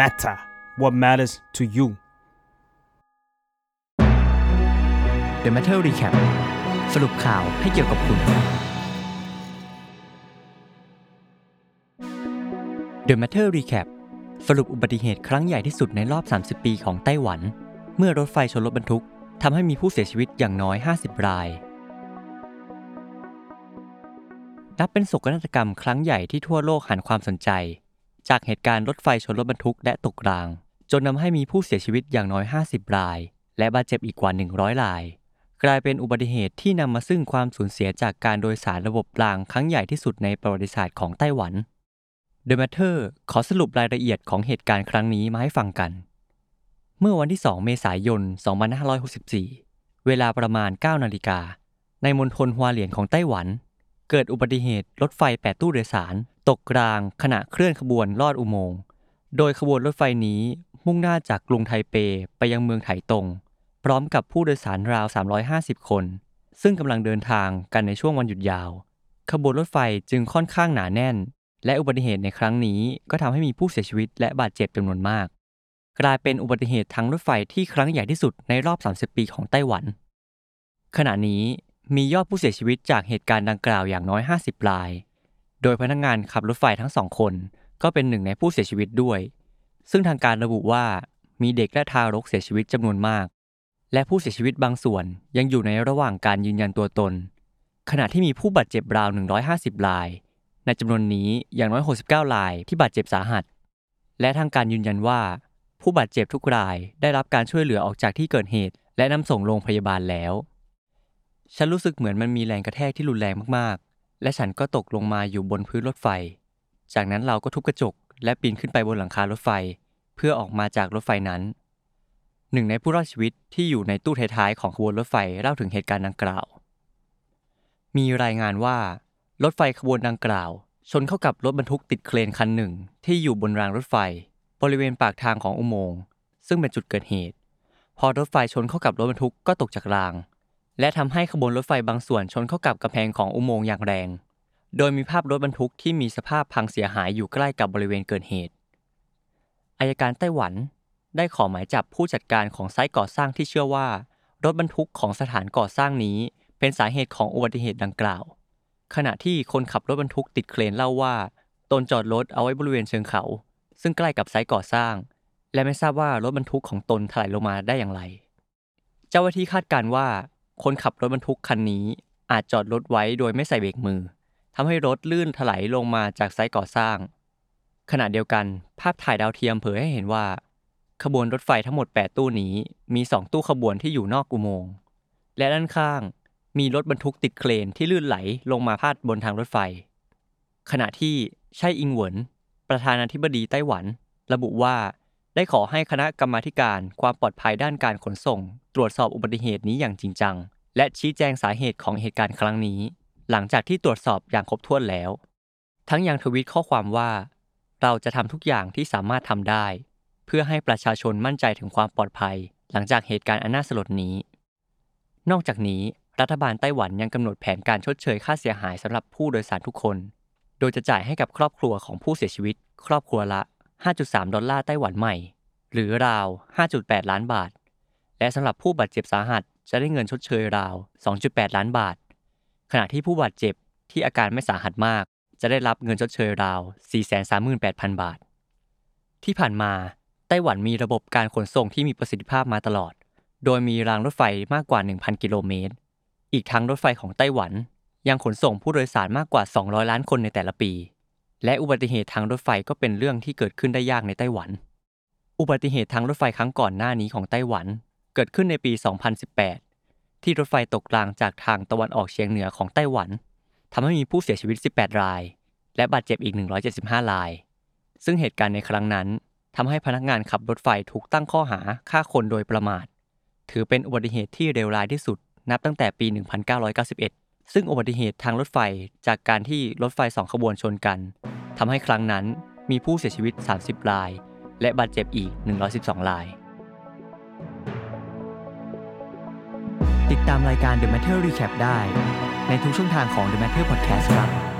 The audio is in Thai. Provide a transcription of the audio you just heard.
matter what matters to you The Matter Recap สรุปข่าวให้เกี่ยวกับคุณ The Matter Recap สรุปอุบัติเหตุครั้งใหญ่ที่สุดในรอบ 30 ปีของไต้หวัน เมื่อรถไฟชนรถบรรทุกทำให้มีผู้เสียชีวิตอย่างน้อย 50 ราย นับเป็นโศกนาฏกรรมครั้งใหญ่ที่ทั่วโลกหันความสนใจ จากเหตุการณ์รถไฟชนรถบรรทุกและตกราง จนนำให้มีผู้เสียชีวิตอย่างน้อย 50 ราย และบาดเจ็บอีกกว่า 100 ราย กลายเป็นอุบัติเหตุที่นำมาซึ่งความสูญเสียจากการโดยสารระบบรางครั้งใหญ่ที่สุดในประวัติศาสตร์ของไต้หวัน The Matter ขอสรุปรายละเอียดของเหตุการณ์ครั้งนี้มาให้ฟังกัน เมื่อวันที่ 2 เมษายน 2564 เวลาประมาณ 9 นาฬิกา ในมณฑลฮัวเหลียนของไต้หวัน เกิดอุบัติเหตุรถไฟ8ตู้โดยสาร ตกกลางขณะเคลื่อนขบวนลอดอุโมงค์โดยขบวนรถไฟนี้มุ่งหน้าจากกรุงไทเปไปยังเมืองไถตง พร้อมกับผู้โดยสารราว 350 คน ซึ่งกำลังเดินทางกันในช่วงวันหยุดยาว ขบวนรถไฟจึงค่อนข้างหนาแน่น และอุบัติเหตุในครั้งนี้ก็ทำให้มีผู้เสียชีวิตและบาดเจ็บจำนวนมาก กลายเป็นอุบัติเหตุทางรถไฟที่ครั้งใหญ่ที่สุดในรอบ 30 ปีของไต้หวัน ขณะนี้ มียอดผู้เสียชีวิตจากเหตุการณ์ดังกล่าวอย่างน้อย 50ราย โดยพนักงานขับรถไฟทั้งสองคน ก็เป็นหนึ่งในผู้เสียชีวิตด้วย ซึ่งทางการระบุว่ามีเด็กและทารกเสียชีวิตจำนวนมาก และผู้เสียชีวิตบางส่วนยังอยู่ในระหว่างการยืนยันตัวตน ขณะที่มีผู้บาดเจ็บราว 150ราย ในจำนวนนี้อย่างน้อย 69รายที่บาดเจ็บสาหัส และทางการยืนยันว่า ผู้บาดเจ็บทุกรายได้รับการช่วยเหลือออกจากที่เกิดเหตุ และนำส่งโรงพยาบาลแล้ว ฉันรู้สึกเหมือนมันมีแรงกระแทกที่รุนแรงมากๆ และฉันก็ตกลงมาอยู่บนพื้นรถไฟ จากนั้นเราก็ทุบกระจก และปีนขึ้นไปบนหลังคารถไฟ เพื่อออกมาจากรถไฟนั้น หนึ่งในผู้รอดชีวิตที่อยู่ในตู้ท้ายๆของขบวนรถไฟเล่าถึงเหตุการณ์ดังกล่าว มีรายงานว่ารถไฟขบวนดังกล่าว ชนเข้ากับรถบรรทุกติดเครนคันหนึ่ง ที่อยู่บนรางรถไฟ บริเวณปากทางของอุโมงค์ซึ่งเป็นจุดเกิดเหตุ พอรถไฟชนเข้ากับรถบรรทุกก็ตกจากราง และทำให้ขบวนรถไฟบางส่วนชนเข้ากับกำแพงของอุโมงค์อย่างแรง โดยมีภาพรถบรรทุกที่มีสภาพพังเสียหายอยู่ใกล้กับบริเวณเกิดเหตุ อายการไต้หวันได้ขอหมายจับผู้จัดการของไซต์ก่อสร้างที่เชื่อว่า รถบรรทุกของสถานก่อสร้างนี้เป็นสาเหตุของอุบัติเหตุดังกล่าว ขณะที่คนขับรถบรรทุกติดเครนเล่าว่า ตนจอดรถเอาไว้บริเวณเชิงเขา ซึ่งใกล้กับไซต์ก่อสร้าง และไม่ทราบว่ารถบรรทุกของตนถลายลงมาได้อย่างไร เจ้าหน้าที่คาดการณ์ว่า คนขับรถบรรทุกคันนี้ อาจจอดรถไว้โดยไม่ใส่เบรกมือทำให้รถลื่นถลายลงมาจากไซต์ก่อสร้าง ขณะเดียวกัน ภาพถ่ายดาวเทียมเผยให้เห็นว่า ขบวนรถไฟทั้งหมด 8 ตู้นี้ มี 2 ตู้ขบวนที่อยู่นอกอุโมงค์และด้านข้างมีรถบรรทุกติดเครนที่ลื่นไหลลงมาพาดบนทางรถไฟ ขณะที่ไช่อิงเหวินประธานาธิบดีไต้หวัน ระบุว่า ได้ขอให้คณะกรรมาการความปลอดภัยด้านการขนส่ง ตรวจสอบอุบัติเหตุนี้อย่างจริงจัง และชี้แจงสาเหตุของเหตุการณ์ครั้งนี้ หลังจากที่ตรวจสอบอย่างครบถ้วนแล้ว ทั้งยังทวีตข้อความว่า เราจะทำทุกอย่างที่สามารถทำได้ เพื่อให้ประชาชนมั่นใจถึงความปลอดภัย หลังจากเหตุการณ์อันน่าสลดนี้ นอกจากนี้รัฐบาลไต้หวันยังกำหนดแผนการชดเชยค่าเสียหายสำหรับผู้โดยสารทุกคน โดยจะจ่ายให้กับครอบครัวของผู้เสียชีวิต ครอบครัวละ 5.3 ดอลลาร์ไต้หวันใหม่ หรือราว 5.8 ล้านบาท และสำหรับผู้บาดเจ็บสาหัสจะได้เงินชดเชยราว 2.8 ล้านบาท ขณะที่ผู้บาดเจ็บที่อาการไม่สาหัสมาก จะได้รับเงินชดเชยราว 438,000 บาท ที่ผ่านมาไต้หวันมีระบบการขนส่งที่มีประสิทธิภาพมาตลอด โดยมีรางรถไฟมากกว่า 1,000 กิโลเมตร อีกทั้งรถไฟของไต้หวัน ยังขนส่งผู้โดยสารมากกว่า 200 ล้านคนในแต่ละปี และอุบัติเหตุทางรถไฟก็เป็นเรื่องที่เกิดขึ้นได้ยากในไต้หวัน อุบัติเหตุทางรถไฟครั้งก่อนหน้านี้ของไต้หวัน เกิดขึ้นในปี 2018 ที่รถไฟตกรางจากทางตะวันออกเฉียงเหนือของไต้หวันทำให้มีผู้เสียชีวิต 18 ราย และบาดเจ็บอีก 175 ราย ซึ่งเหตุการณ์ในครั้งนั้นทำให้พนักงานขับรถไฟถูกตั้งข้อหาฆ่าคนโดยประมาท ถือเป็นอุบัติเหตุที่เลวร้ายที่สุด นับตั้งแต่ปี 1991ซึ่งอุบัติเหตุทางรถไฟจากการที่รถไฟสองขบวนชนกัน ทำให้ครั้งนั้นมีผู้เสียชีวิต 30 ราย และบาดเจ็บอีก 112 ราย ติดตามรายการ The Matter Recap ได้ ในทุกช่องทางของ The Matter Podcast ครับ